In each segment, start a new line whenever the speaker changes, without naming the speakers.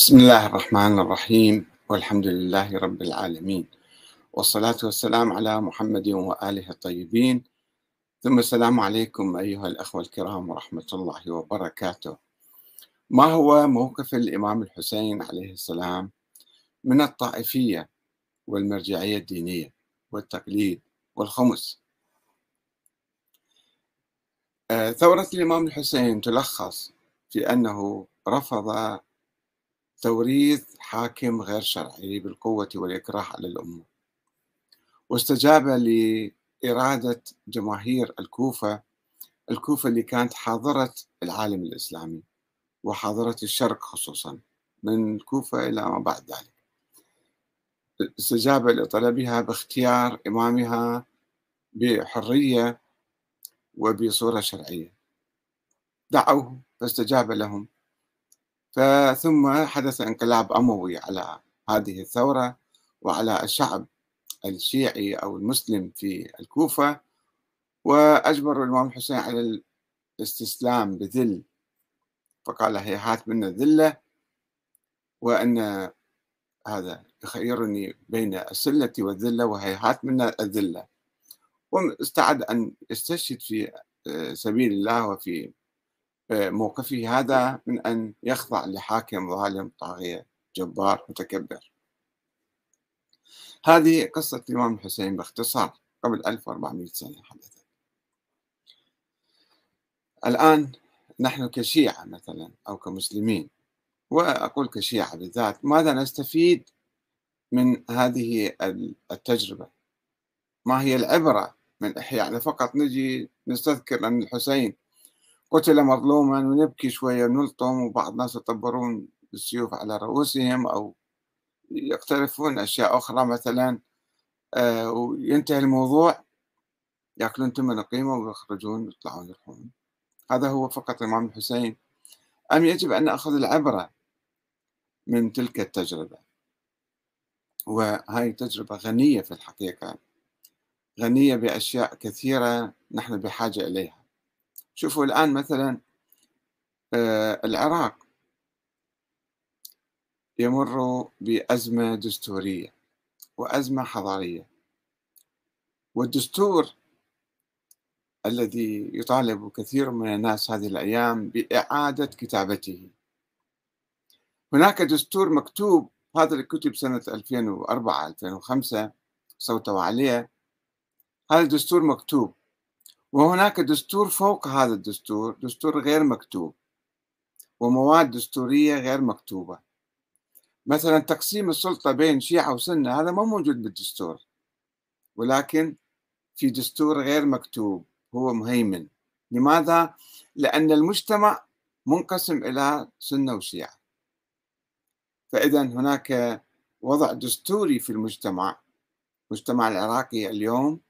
بسم الله الرحمن الرحيم والحمد لله رب العالمين والصلاة والسلام على محمد وآله الطيبين. ثم السلام عليكم أيها الأخوة الكرام ورحمة الله وبركاته. ما هو موقف الإمام الحسين عليه السلام؟ من الطائفية والمرجعية الدينية والتقليد والخمس. آه، ثورة الإمام الحسين تلخص في أنه رفض توريث حاكم غير شرعي بالقوة والإكراه على الأمة. واستجاب لإرادة جماهير الكوفة الكوفة اللي كانت حاضرة العالم الإسلامي وحاضرة الشرق خصوصا من الكوفة إلى ما بعد ذلك. استجاب لطلبها باختيار إمامها بحرية وبصورة شرعية. دعوه فاستجاب لهم. فثم حدث انقلاب أموي على هذه الثورة وعلى الشعب الشيعي أو المسلم في الكوفة وأجبروا الإمام الحسين على الاستسلام بذل. فقال هيهات من الذلة وأن هذا يخيرني بين السلة والذلة وهيهات من الذلة. واستعد أن يستشهد في سبيل الله وفي موقفه هذا من أن يخضع لحاكم ظالم طاغية جبار متكبر. هذه قصة الإمام الحسين باختصار قبل 1400 سنة حدثت. الآن نحن كشيعة مثلا أو كمسلمين وأقول كشيعة بالذات ماذا نستفيد من هذه التجربة؟ ما هي العبرة من إحياء؟ فقط نجي نستذكر أن الحسين قتل مظلوما ونبكي شوية ونلطم وبعض الناس يطبرون بالسيوف على رؤوسهم أو يقترفون أشياء أخرى مثلا آه، وينتهي الموضوع يأكلون تمن القيمة ويخرجون ويطلعون يروحون. هذا هو فقط الإمام الحسين. أم يجب أن نأخذ العبرة من تلك التجربة؟ وهذه تجربة غنية في الحقيقة غنية بأشياء كثيرة نحن بحاجة إليها. شوفوا الآن مثلا آه، العراق يمر بأزمة دستورية وأزمة حضارية. والدستور الذي يطالب كثير من الناس هذه الأيام بإعادة كتابته. هناك دستور مكتوب هذا اللي كتب سنة 2004 2005 صوتوا عليه. هذا الدستور مكتوب. وهناك دستور فوق هذا الدستور دستور غير مكتوب ومواد دستورية غير مكتوبة. مثلا تقسيم السلطة بين شيعة وسنة هذا ما موجود بالدستور ولكن في دستور غير مكتوب هو مهيمن. لماذا؟ لأن المجتمع منقسم إلى سنة وشيعة. فإذا هناك وضع دستوري في المجتمع المجتمع العراقي اليوم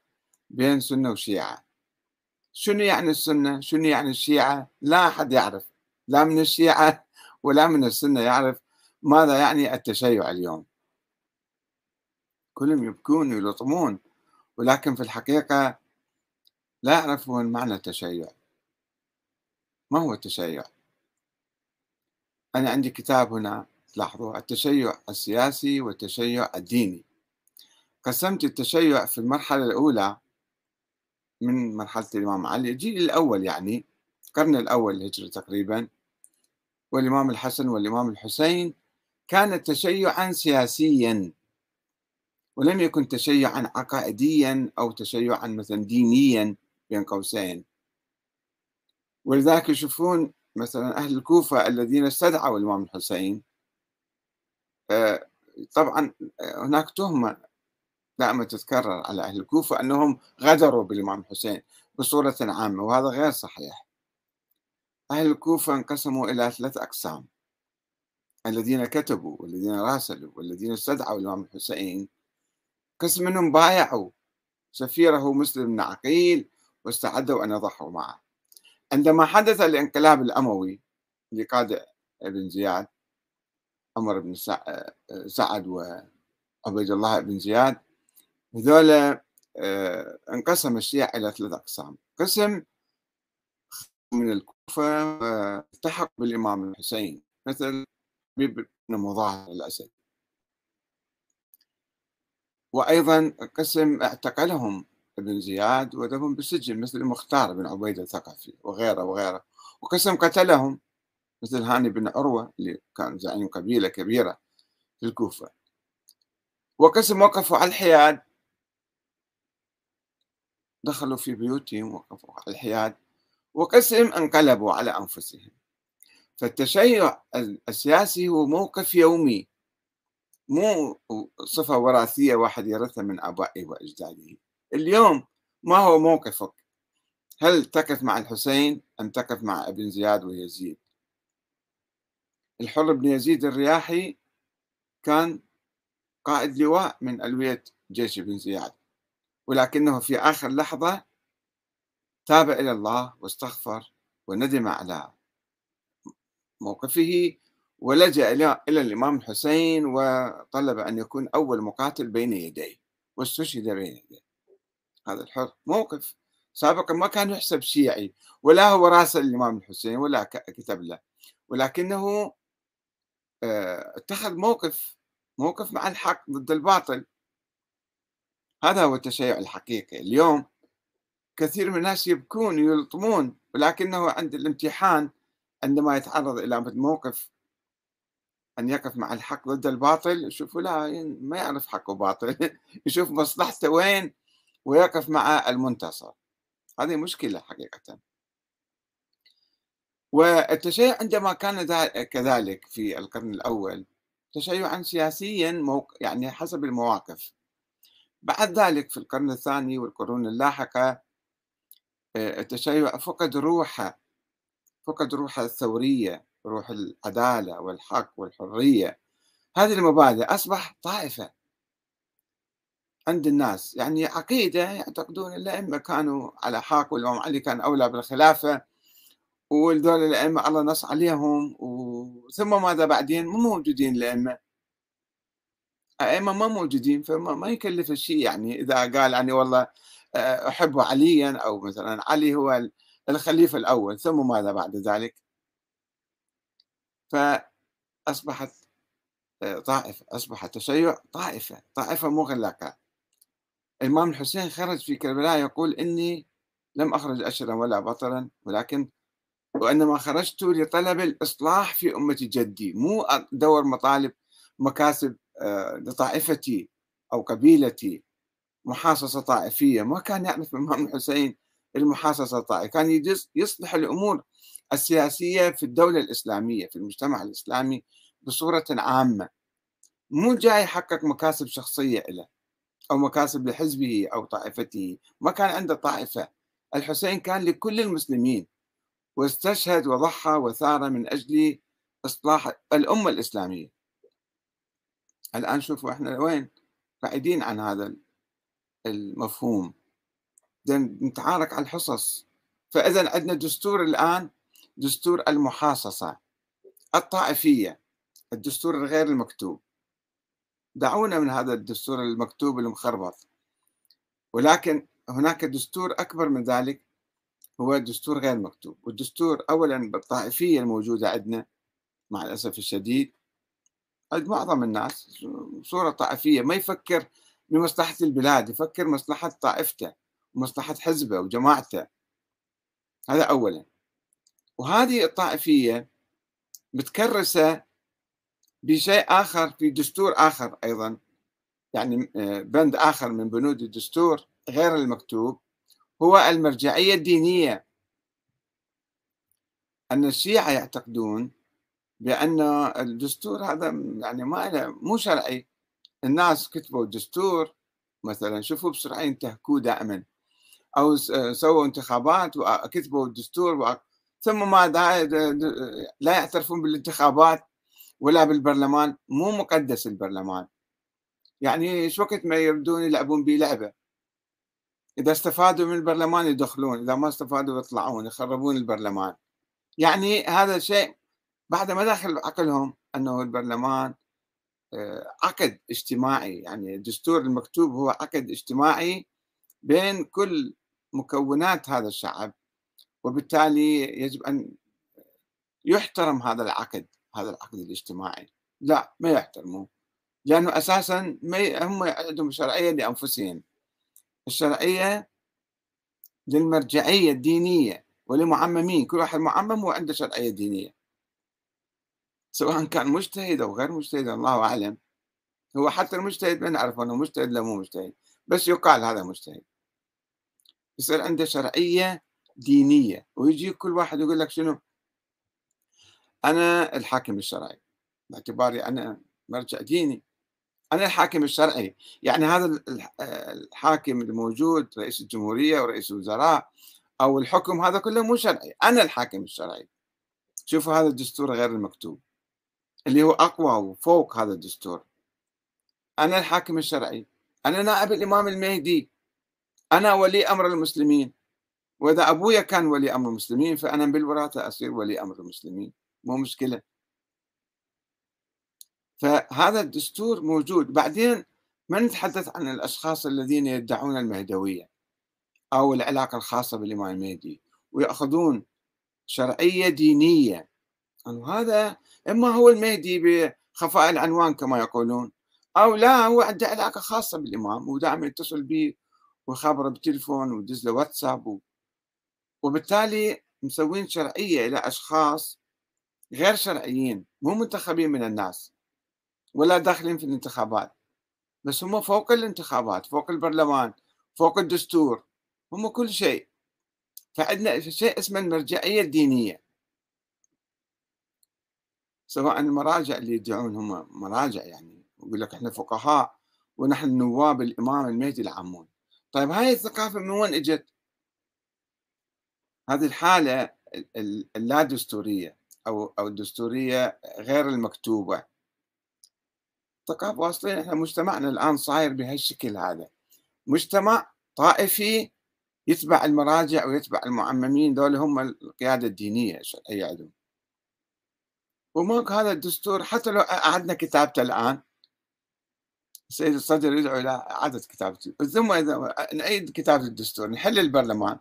بين سنة وشيعة. شنو يعني السنة؟ شنو يعني الشيعة؟ لا أحد يعرف. لا من الشيعة ولا من السنة يعرف ماذا يعني التشيع اليوم. كلهم يبكون ويلطمون ولكن في الحقيقة لا يعرفون معنى التشيع. ما هو التشيع؟ أنا عندي كتاب هنا تلاحظوا التشيع السياسي والتشيع الديني. قسمت التشيع في المرحلة الأولى من مرحلة الإمام علي الجيل الأول يعني القرن الأول الهجري تقريبا والإمام الحسن والإمام الحسين كان تشيعا سياسيا ولم يكن تشيعا عقائديا أو تشيعا مثلا دينيا بين قوسين. ولذلك يشوفون مثلا أهل الكوفة الذين استدعوا الإمام الحسين آه، طبعا هناك تهمة دائما تتكرر على أهل الكوفة أنهم غدروا بالإمام الحسين بصورة عامة وهذا غير صحيح. أهل الكوفة انقسموا إلى ثلاث أقسام. الذين كتبوا والذين راسلوا والذين استدعوا الإمام الحسين. قسم منهم بايعوا سفيره مسلم بن عقيل واستعدوا أن يضحوا معه. عندما حدث الانقلاب الأموي لقادة ابن زياد عمر بن سعد وعبيد الله بن زياد هذول آه، انقسم الشيعة إلى ثلاث أقسام. قسم من الكوفة التحق بالإمام الحسين مثل مظاهر الأسد وأيضا قسم اعتقلهم ابن زياد وذبهم بالسجن مثل المختار بن عبيد الثقفي وغيره وغيره. وقسم قتلهم مثل هاني بن عروة اللي كان زعيم قبيلة كبيرة في الكوفة. وقسم وقفوا على الحياد دخلوا في بيوتهم وقفوا على الحياد وقسم انقلبوا على أنفسهم. فالتشيع السياسي هو موقف يومي مو صفة وراثية واحد يرثها من آبائه وأجداده. اليوم ما هو موقفك؟ هل تقف مع الحسين أم تقف مع ابن زياد ويزيد؟ الحر بن يزيد الرياحي كان قائد لواء من ألوية جيش ابن زياد. ولكنه في آخر لحظة تاب إلى الله واستغفر وندم على موقفه ولجأ إلى الإمام الحسين وطلب أن يكون أول مقاتل بين يديه واستشهد بين يديه. هذا الحر موقف سابقا ما كان يحسب شيعي ولا هو راسل الإمام الحسين ولا كتب له. ولكنه آه، اتخذ موقف موقف مع الحق ضد الباطل. هذا هو التشيع الحقيقي. اليوم كثير من الناس يبكون يلطمون ولكنه عند الامتحان عندما يتعرض إلى موقف أن يقف مع الحق ضد الباطل يشوفوا لا ما يعرف حق وباطل يشوف مصلحته وين ويقف مع المنتصر. هذه مشكلة حقيقة. والتشيع عندما كان كذلك في القرن الأول تشيعا سياسيا موق... يعني حسب المواقف. بعد ذلك في القرن الثاني والقرون اللاحقة آه، التشيع فقد روحه فقد روحه الثورية روح العدالة والحق والحرية. هذه المبادئ أصبح طائفة عند الناس. يعني عقيدة يعتقدون الأئمة كانوا على حق والإمام علي كان أولى بالخلافة والدول الأئمة الله نص عليهم ثم ماذا بعدين؟ مو موجودين الأئمة. أئمة ما موجودين فما ما يكلف الشيء يعني إذا قال يعني والله آه، أحب عليا أو مثلا علي هو الخليفة الأول ثم ماذا بعد ذلك؟ فأصبحت آه، طائفة أصبح التشيع طائفة طائفة مغلقة الإمام الحسين خرج في كربلاء يقول إني لم أخرج أشرا ولا بطرا ولكن وإنما خرجت لطلب الإصلاح في أمة جدي مو أدور مطالب مكاسب لطائفتي أو قبيلتي محاصصة طائفية. ما كان يعرف الإمام الحسين المحاصصة الطائفية. كان يصلح الأمور السياسية في الدولة الإسلامية في المجتمع الإسلامي بصورة عامة. مو جاي يحقق مكاسب شخصية له أو مكاسب لحزبه أو طائفته. ما كان عنده طائفة. الحسين كان لكل المسلمين. واستشهد وضحى وثار من أجل إصلاح الأمة الإسلامية. الآن شوفوا إحنا وين بعيدين عن هذا المفهوم. نتعارك على الحصص. فإذا عندنا دستور الآن دستور المحاصصة الطائفية الدستور الغير المكتوب. دعونا من هذا الدستور المكتوب المخربط. ولكن هناك دستور أكبر من ذلك هو دستور غير مكتوب. والدستور أولا بالطائفية الموجودة عندنا مع الأسف الشديد معظم الناس صورة طائفية ما يفكر بمصلحة البلاد يفكر مصلحة طائفته ومصلحة حزبه وجماعته. هذا أولا. وهذه الطائفية متكرسة بشيء آخر في دستور آخر أيضا. يعني آه، بند آخر من بنود الدستور غير المكتوب هو المرجعية الدينية. أن الشيعة يعتقدون بأن الدستور هذا يعني ما مو شرعي. الناس كتبوا الدستور مثلا شوفوا بسرعة ينتهكوه دائما. أو سووا انتخابات وكتبوا الدستور ثم ماذا لا يعترفون بالانتخابات ولا بالبرلمان. مو مقدس البرلمان. يعني إيش وقت ما يردون يلعبون به لعبة؟ إذا استفادوا من البرلمان يدخلون إذا ما استفادوا يطلعون يخربون البرلمان. يعني هذا الشيء بعد ما دخل عقلهم أنه البرلمان آه، عقد اجتماعي يعني الدستور المكتوب هو عقد اجتماعي بين كل مكونات هذا الشعب وبالتالي يجب أن يحترم هذا العقد هذا العقد الاجتماعي. لا ما يحترموه لأنه أساسا ما هم عندهم شرعية لأنفسهم. الشرعية للمرجعية الدينية ولمعممين كل واحد معمم وعنده شرعية دينية. سواء كان مجتهد أو غير مجتهد الله أعلم. هو حتى المجتهد ما نعرف أنه مجتهد لا مو مجتهد بس يقال هذا مجتهد. يصير عنده شرعية دينية ويجي كل واحد يقول لك شنو؟ أنا الحاكم الشرعي باعتباري أنا مرجع ديني. أنا الحاكم الشرعي. يعني هذا الحاكم الموجود رئيس الجمهورية ورئيس الوزراء أو الحكم هذا كله مو شرعي. أنا الحاكم الشرعي. شوفوا هذا الدستور غير المكتوب. اللي هو أقوى وفوق هذا الدستور. أنا الحاكم الشرعي أنا نائب الإمام المهدي أنا ولي أمر المسلمين. وإذا أبويا كان ولي أمر المسلمين فأنا بالوراثة أصير ولي أمر المسلمين. مو مشكلة. فهذا الدستور موجود. بعدين ما نتحدث عن الأشخاص الذين يدعون المهدوية أو العلاقة الخاصة بالإمام المهدي ويأخذون شرعية دينية. هذا إما هو المهدي بخفاء العنوان كما يقولون أو لا هو عنده علاقة خاصة بالإمام ودائما يتصل به ويخابره بالتليفون ويدز له واتساب و... وبالتالي مسوين شرعية إلى أشخاص غير شرعيين مو منتخبين من الناس ولا داخلين في الانتخابات بس هم فوق الانتخابات فوق البرلمان فوق الدستور هم كل شيء. فعندنا شيء اسمه المرجعية الدينية. سواء المراجع اللي يدعون هم مراجع يعني يقول لك إحنا فقهاء ونحن نواب الإمام المهدي العامون. طيب هاي الثقافة من وين إجت؟ هذه الحالة اللا دستوريه أو أو الدستورية غير المكتوبة. ثقافة واصلين إحنا مجتمعنا الآن صاير بهالشكل هذا. مجتمع طائفي يتبع المراجع ويتبع المعممين دول هم القيادة الدينية الشرعيه عندهم وماك هذا الدستور حتى لو أعدنا كتابته الآن السيد الصدر يدعو إلى إعادة كتابته. ثم إذا نعيد كتابة الدستور نحل البرلمان.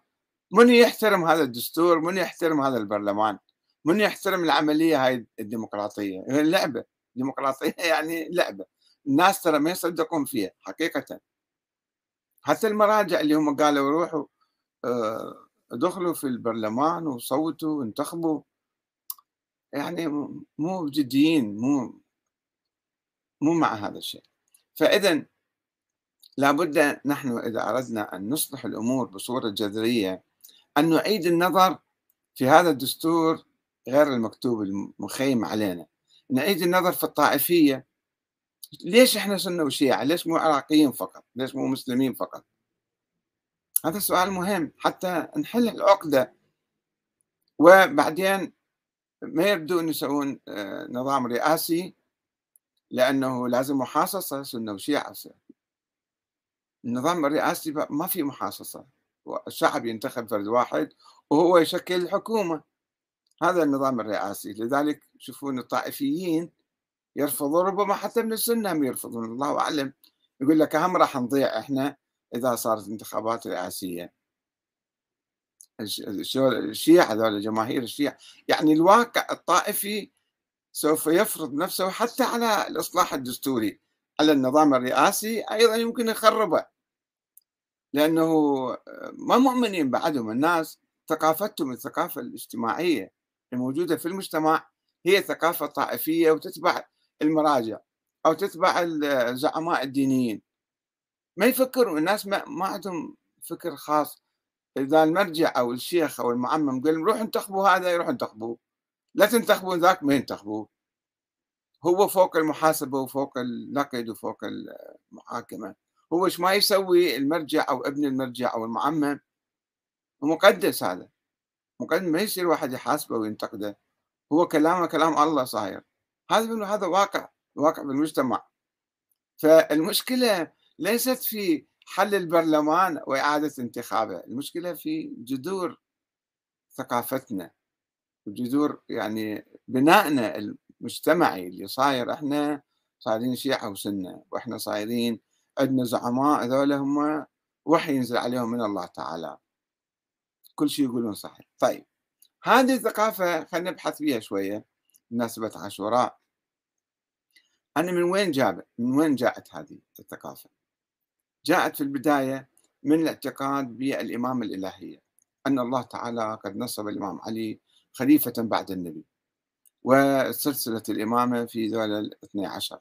من يحترم هذا الدستور؟ من يحترم هذا البرلمان؟ من يحترم العملية هاي الديمقراطية؟ هي لعبة. ديمقراطية يعني لعبة. الناس ترى ما يصدقون فيها حقيقة. حتى المراجع اللي هم قالوا روحوا آه، دخلوا في البرلمان وصوتوا وانتخبوا. يعني مو جديين مو مو مع هذا الشيء. فإذا لابد نحن إذا أردنا أن نصلح الأمور بصورة جذرية أن نعيد النظر في هذا الدستور غير المكتوب المخيم علينا. نعيد النظر في الطائفية. ليش إحنا سنة وشيعة؟ ليش مو عراقيين فقط؟ ليش مو مسلمين فقط؟ هذا سؤال مهم حتى نحل العقدة. وبعدين ما يبدو أن يسوون آه، نظام رئاسي لأنه لازم محاصصة سنة وشيعة النظام الرئاسي ما في محاصصة. الشعب ينتخب فرد واحد وهو يشكل الحكومة هذا النظام الرئاسي. لذلك تشوفون الطائفيين يرفضون ربما حتى من السنة هم يرفضون. الله أعلم. يقول لك أهم راح نضيع إحنا إذا صارت انتخابات رئاسية. الشيعة هذول جماهير الشيعة. يعني الواقع الطائفي سوف يفرض نفسه حتى على الإصلاح الدستوري. على النظام الرئاسي أيضا يمكن يخربه. لأنه ما مؤمنين بعدهم الناس. ثقافتهم الثقافة الاجتماعية الموجودة في المجتمع هي ثقافة طائفية وتتبع المراجع أو تتبع الزعماء الدينيين. ما يفكروا الناس ما, ما عندهم فكر خاص. إذا المرجع أو الشيخ أو المعمم قال روحوا انتخبوا هذا يروحوا انتخبوه. لا تنتخبون ذاك ما ينتخبوه. هو فوق المحاسبة وفوق النقد وفوق المحاكمة. هو إيش ما يسوي؟ المرجع أو ابن المرجع أو المعمم. مقدس هذا. مقدس ما يصير واحد يحاسبه وينتقده. هو كلامه كلام الله صاير. هذا هذا واقع واقع بالمجتمع. فالمشكلة ليست في حل البرلمان وإعادة انتخابه. المشكلة في جذور ثقافتنا وجذور يعني بنائنا المجتمعي اللي صاير. إحنا صايرين شيعة وسنة وإحنا صايرين عندنا زعماء هذول هم وحي ينزل عليهم من الله تعالى. كل شيء يقولون صحيح. طيب هذه الثقافة خلينا نبحث فيها شوية بمناسبة عاشوراء. أنا من وين جاب من وين جاءت هذه الثقافة؟ جاءت في البداية من الاعتقاد بالإمامة الإلهية أن الله تعالى قد نصب الإمام علي خليفة بعد النبي وسلسلة الإمامة في ذول الاثني عشر.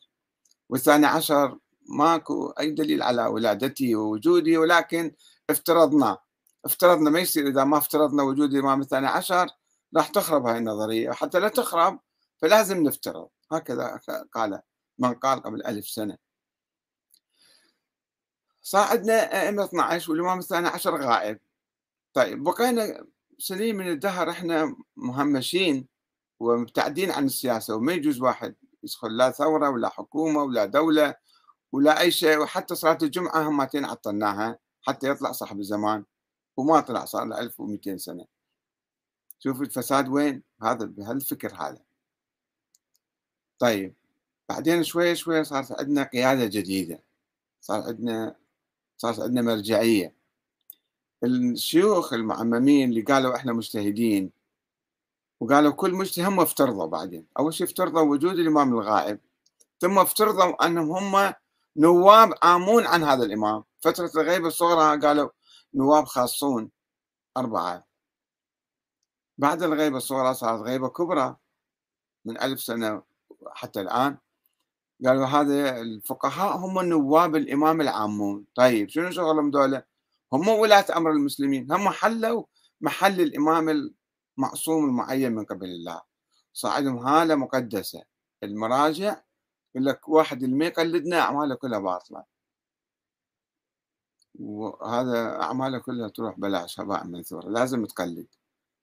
والثاني عشر ماكو أي دليل على ولادته ووجوده ولكن افترضنا افترضنا ما يصير إذا ما افترضنا وجود الإمام الثاني عشر راح تخرب هاي النظرية. وحتى لا تخرب فلازم نفترض. هكذا قال من قال قبل ألف سنة. صار عندنا أئمة 12 والإمام الثاني عشر غائب. طيب بقينا سنين من الدهر إحنا مهمشين ومبتعدين عن السياسة وما يجوز واحد يدخل لا ثورة ولا حكومة ولا دولة ولا أي شيء وحتى صلاة الجمعة هم عطلناها حتى يطلع صاحب الزمان وما طلع صار له 1200 سنة. شوف الفساد وين؟ هذا بهالفكر هذا. طيب بعدين شوية شوية صارت عندنا قيادة جديدة صار عندنا صارت عندنا مرجعية. الشيوخ المعممين اللي قالوا إحنا مجتهدين وقالوا كل مجتهد هم افترضوا بعدين. أول شيء افترضوا وجود الإمام الغائب ثم افترضوا أنهم هم نواب عامون عن هذا الإمام. فترة الغيبه الصغرى قالوا نواب خاصون أربعة. بعد الغيبه الصغرى صارت غيبة كبرى من ألف سنة حتى الآن. قالوا هذا الفقهاء هم نواب الإمام العامون. طيب شنو شغلهم دولة؟ هم ولاة أمر المسلمين هم حلوا محل الإمام المعصوم المعين من قبل الله. صاعدهم هاله مقدسة. المراجع يقول لك واحد ما يقلدنا أعماله كلها باطلة. وهذا أعماله كلها تروح بلاش هباء منثور لازم تقلد.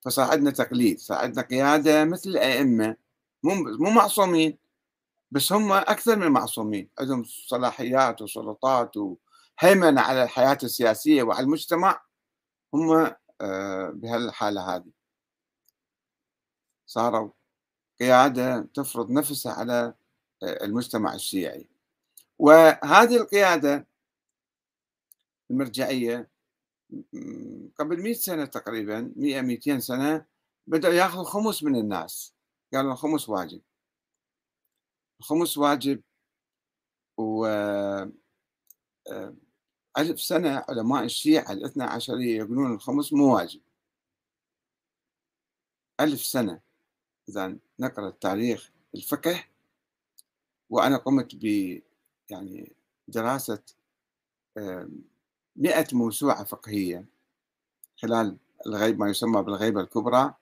فصار عندنا تقليد صار عندنا قيادة مثل الأئمة مو مو معصومين. بس هم أكثر من معصومين عندهم صلاحيات وسلطات وهيمنة على الحياة السياسية وعلى المجتمع هم آه، بهالحالة هذه. صاروا قيادة تفرض نفسها على آه، المجتمع الشيعي. وهذه القيادة المرجعية قبل 100 سنة تقريبا 100 200 سنة بدأوا يأخذوا خمس من الناس. قالوا الخمس واجب. الخمس واجب و آه، ألف سنة علماء الشيعة الاثنى عشرية يقولون الخمس مو واجب. ألف سنة. إذا نقرأ التاريخ الفقه وأنا قمت ب يعني دراسة مئة موسوعة فقهية خلال الغيب ما يسمى بالغيبة الكبرى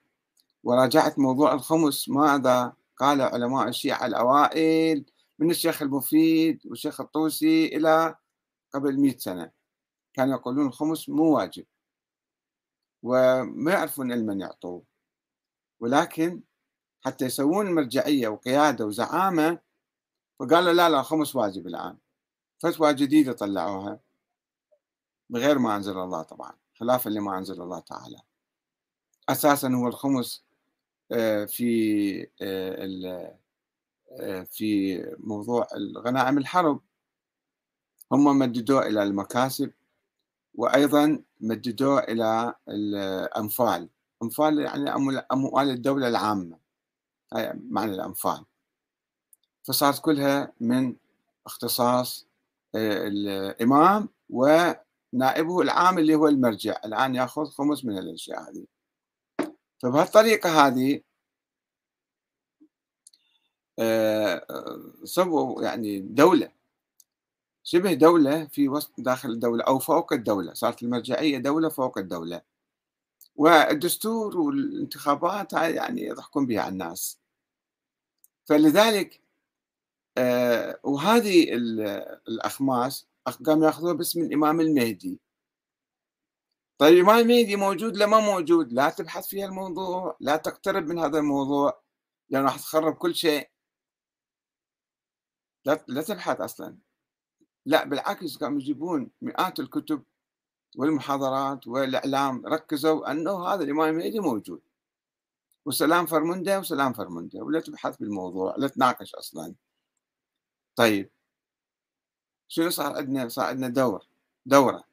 وراجعت موضوع الخمس ماذا قال علماء الشيعة الأوائل من الشيخ المفيد والشيخ الطوسي إلى قبل مئة سنة. كانوا يقولون الخمس مو واجب. وما يعرفون المن يعطوه. ولكن حتى يسوون مرجعية وقيادة وزعامة فقالوا لا لا خمس واجب الآن. فتوى جديدة طلعوها بغير ما أنزل الله طبعا خلافا لما أنزل الله تعالى. أساسا هو الخمس في آه، آه، في موضوع الغنائم الحرب. هم مددوه إلى المكاسب وأيضا مددوه إلى الأنفال. أنفال يعني أموال الدولة العامة هاي معنى الأنفال. فصارت كلها من اختصاص الإمام ونائبه العام اللي هو المرجع. الآن يأخذ خمس من الأشياء هذه. فبهالطريقة هذه آه، سووا يعني دولة شبه دولة في وسط داخل الدولة أو فوق الدولة صارت المرجعية دولة فوق الدولة. والدستور والانتخابات هاي يعني يضحكون بها الناس. فلذلك آه، وهذه الأخماس قام يأخذوها باسم الإمام المهدي. طيب الإمام المهدي موجود لما موجود؟ لا تبحث في الموضوع لا تقترب من هذا الموضوع لأنه راح تخرب كل شيء. لا لا تبحث أصلا. لا بالعكس قاموا يجيبون مئات الكتب والمحاضرات والإعلام ركزوا أنه هذا الإمام المهدي موجود. وسلام فرمنده وسلام فرمنده ولا تبحث بالموضوع لا تناقش أصلا. طيب. شنو صار عندنا؟ صار عندنا دور دورة.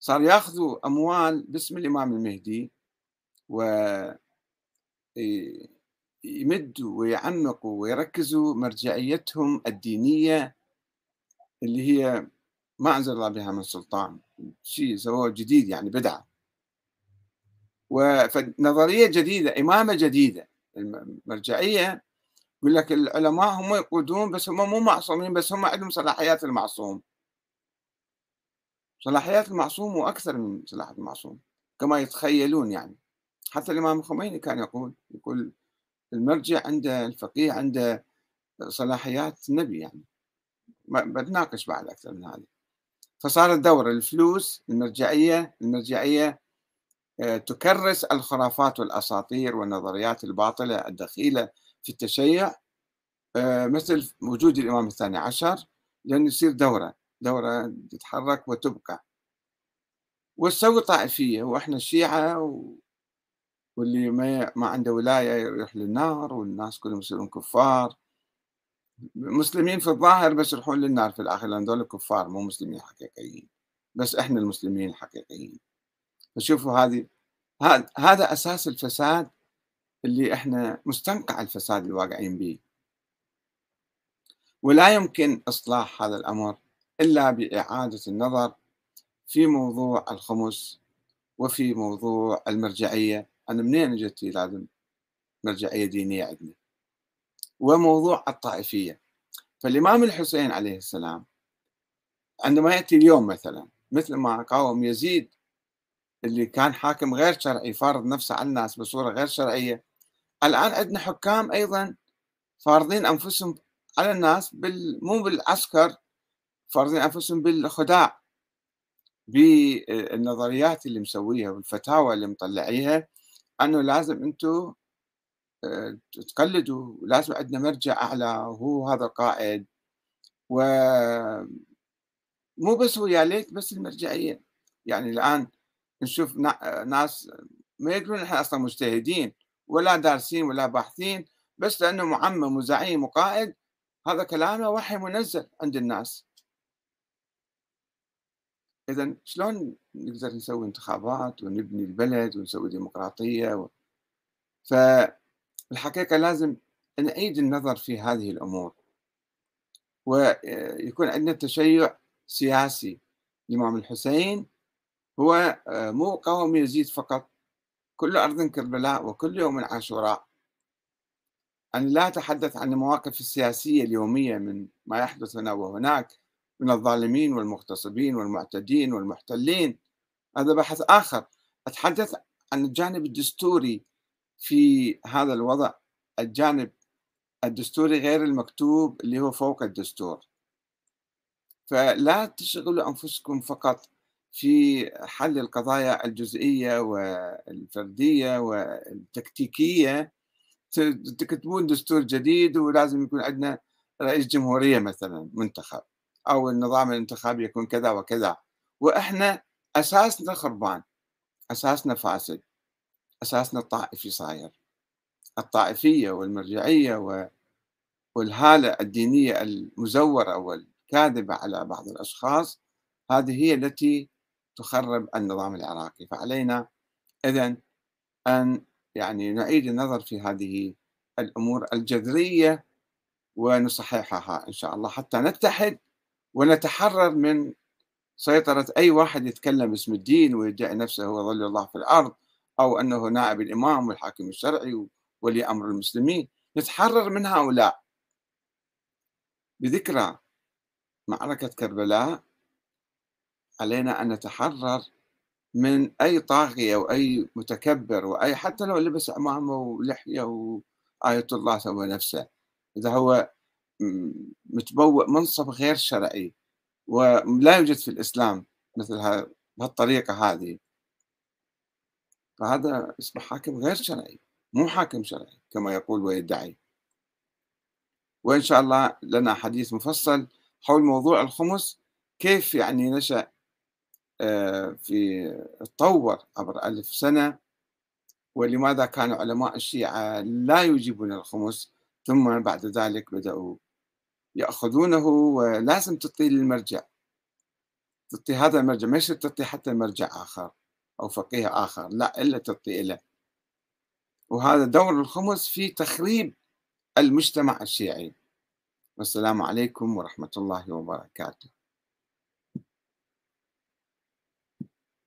صار ياخذوا أموال باسم الإمام المهدي و يمدوا ويعمقوا ويركزوا مرجعيتهم الدينية اللي هي ما أنزل الله بها من سلطان شيء سووه جديد يعني بدعة. ونظرية جديدة إمامة جديدة. المرجعية يقول لك العلماء هم يقودون بس هم مو معصومين بس هم عندهم صلاحيات المعصوم. صلاحيات المعصوم وأكثر من صلاحيات المعصوم كما يتخيلون يعني. حتى الإمام الخميني كان يقول يقول المرجع عنده الفقيه عنده صلاحيات النبي يعني. بتناقش بعد أكثر من هذا فصارت دور الفلوس المرجعية المرجعية آه، تكرس الخرافات والأساطير والنظريات الباطلة الدخيلة في التشيع آه، مثل وجود الإمام الثاني عشر لأنه يصير دوره دورة تتحرك وتبقى. وتسوي طائفية وإحنا الشيعة و... واللي ما, ما عنده ولاية يروح للنار والناس كلهم يصيرون كفار. مسلمين في الظاهر بس يروحون للنار في الآخر لأن دول كفار مو مسلمين حقيقيين. بس إحنا المسلمين الحقيقيين فشوفوا هذه هذا أساس الفساد اللي إحنا مستنقع الفساد الواقعين به ولا يمكن إصلاح هذا الأمر إلا بإعادة النظر في موضوع الخمس وفي موضوع المرجعية. أنا منين جت لازم مرجعية دينية عندنا؟ وموضوع الطائفية. فالإمام الحسين عليه السلام عندما يأتي اليوم مثلا مثل ما قاوم يزيد اللي كان حاكم غير شرعي فارض نفسه على الناس بصورة غير شرعية الآن عندنا حكام أيضا فارضين أنفسهم على الناس بال... مو بالعسكر فارضين أنفسهم بالخداع بالنظريات اللي مسويها والفتاوى اللي مطلعيها أنه لازم أنتم آه، تقلدوا لازم عندنا مرجع أعلى وهو هذا القائد و مو بس هو يا ليت بس المرجعية. يعني الآن نشوف ناس ما يقولون إحنا أصلا مجتهدين ولا دارسين ولا باحثين بس لأنه معمم وزعيم وقائد هذا كلامه وحي منزل عند الناس. إذا شلون نقدر نسوي انتخابات ونبني البلد ونسوي ديمقراطية و... فالحقيقة لازم نعيد النظر في هذه الأمور. ويكون عندنا تشيع سياسي. الإمام الحسين هو مو قوم يزيد فقط. كل أرض كربلاء وكل يوم عاشوراء. أنا لا أتحدث عن المواقف السياسية اليومية من ما يحدث هنا وهناك. من الظالمين والمغتصبين والمعتدين والمحتلين. هذا بحث آخر. أتحدث عن الجانب الدستوري في هذا الوضع. الجانب الدستوري غير المكتوب اللي هو فوق الدستور. فلا تشغلوا أنفسكم فقط في حل القضايا الجزئية والفردية والتكتيكية. تكتبون دستور جديد ولازم يكون عندنا رئيس جمهورية مثلا منتخب. أو النظام الانتخابي يكون كذا وكذا. وإحنا أساسنا خربان أساسنا فاسد أساسنا الطائفي صاير. الطائفية والمرجعية والهالة الدينية المزورة والكاذبة على بعض الأشخاص هذه هي التي تخرب النظام العراقي. فعلينا إذن أن يعني نعيد النظر في هذه الأمور الجذرية ونصححها إن شاء الله حتى نتحد ونتحرر من سيطرة أي واحد يتكلم باسم الدين ويدعي نفسه هو ظل الله في الأرض أو أنه نائب الإمام والحاكم الشرعي وولي أمر المسلمين. نتحرر من هؤلاء. بذكرى معركة كربلاء علينا أن نتحرر من أي طاغية أو أي متكبر وأي حتى لو لبس عمامة ولحية وآية الله سوى نفسه. إذا هو متبوء منصب غير شرعي ولا يوجد في الإسلام مثل بهالطريقة هذه. فهذا اسمه حاكم غير شرعي مو حاكم شرعي كما يقول ويدعي. وإن شاء الله لنا حديث مفصل حول موضوع الخمس كيف يعني نشأ آه، في تطور عبر ألف سنة ولماذا كان علماء الشيعة لا يجيبون الخمس ثم بعد ذلك بدأوا يأخذونه ولازم تعطيه للمرجع. تعطي هذا المرجع ما تعطي حتى مرجع آخر أو فقيه آخر لا إلا تعطي له. وهذا دور الخمس في تخريب المجتمع الشيعي. والسلام عليكم ورحمة الله وبركاته.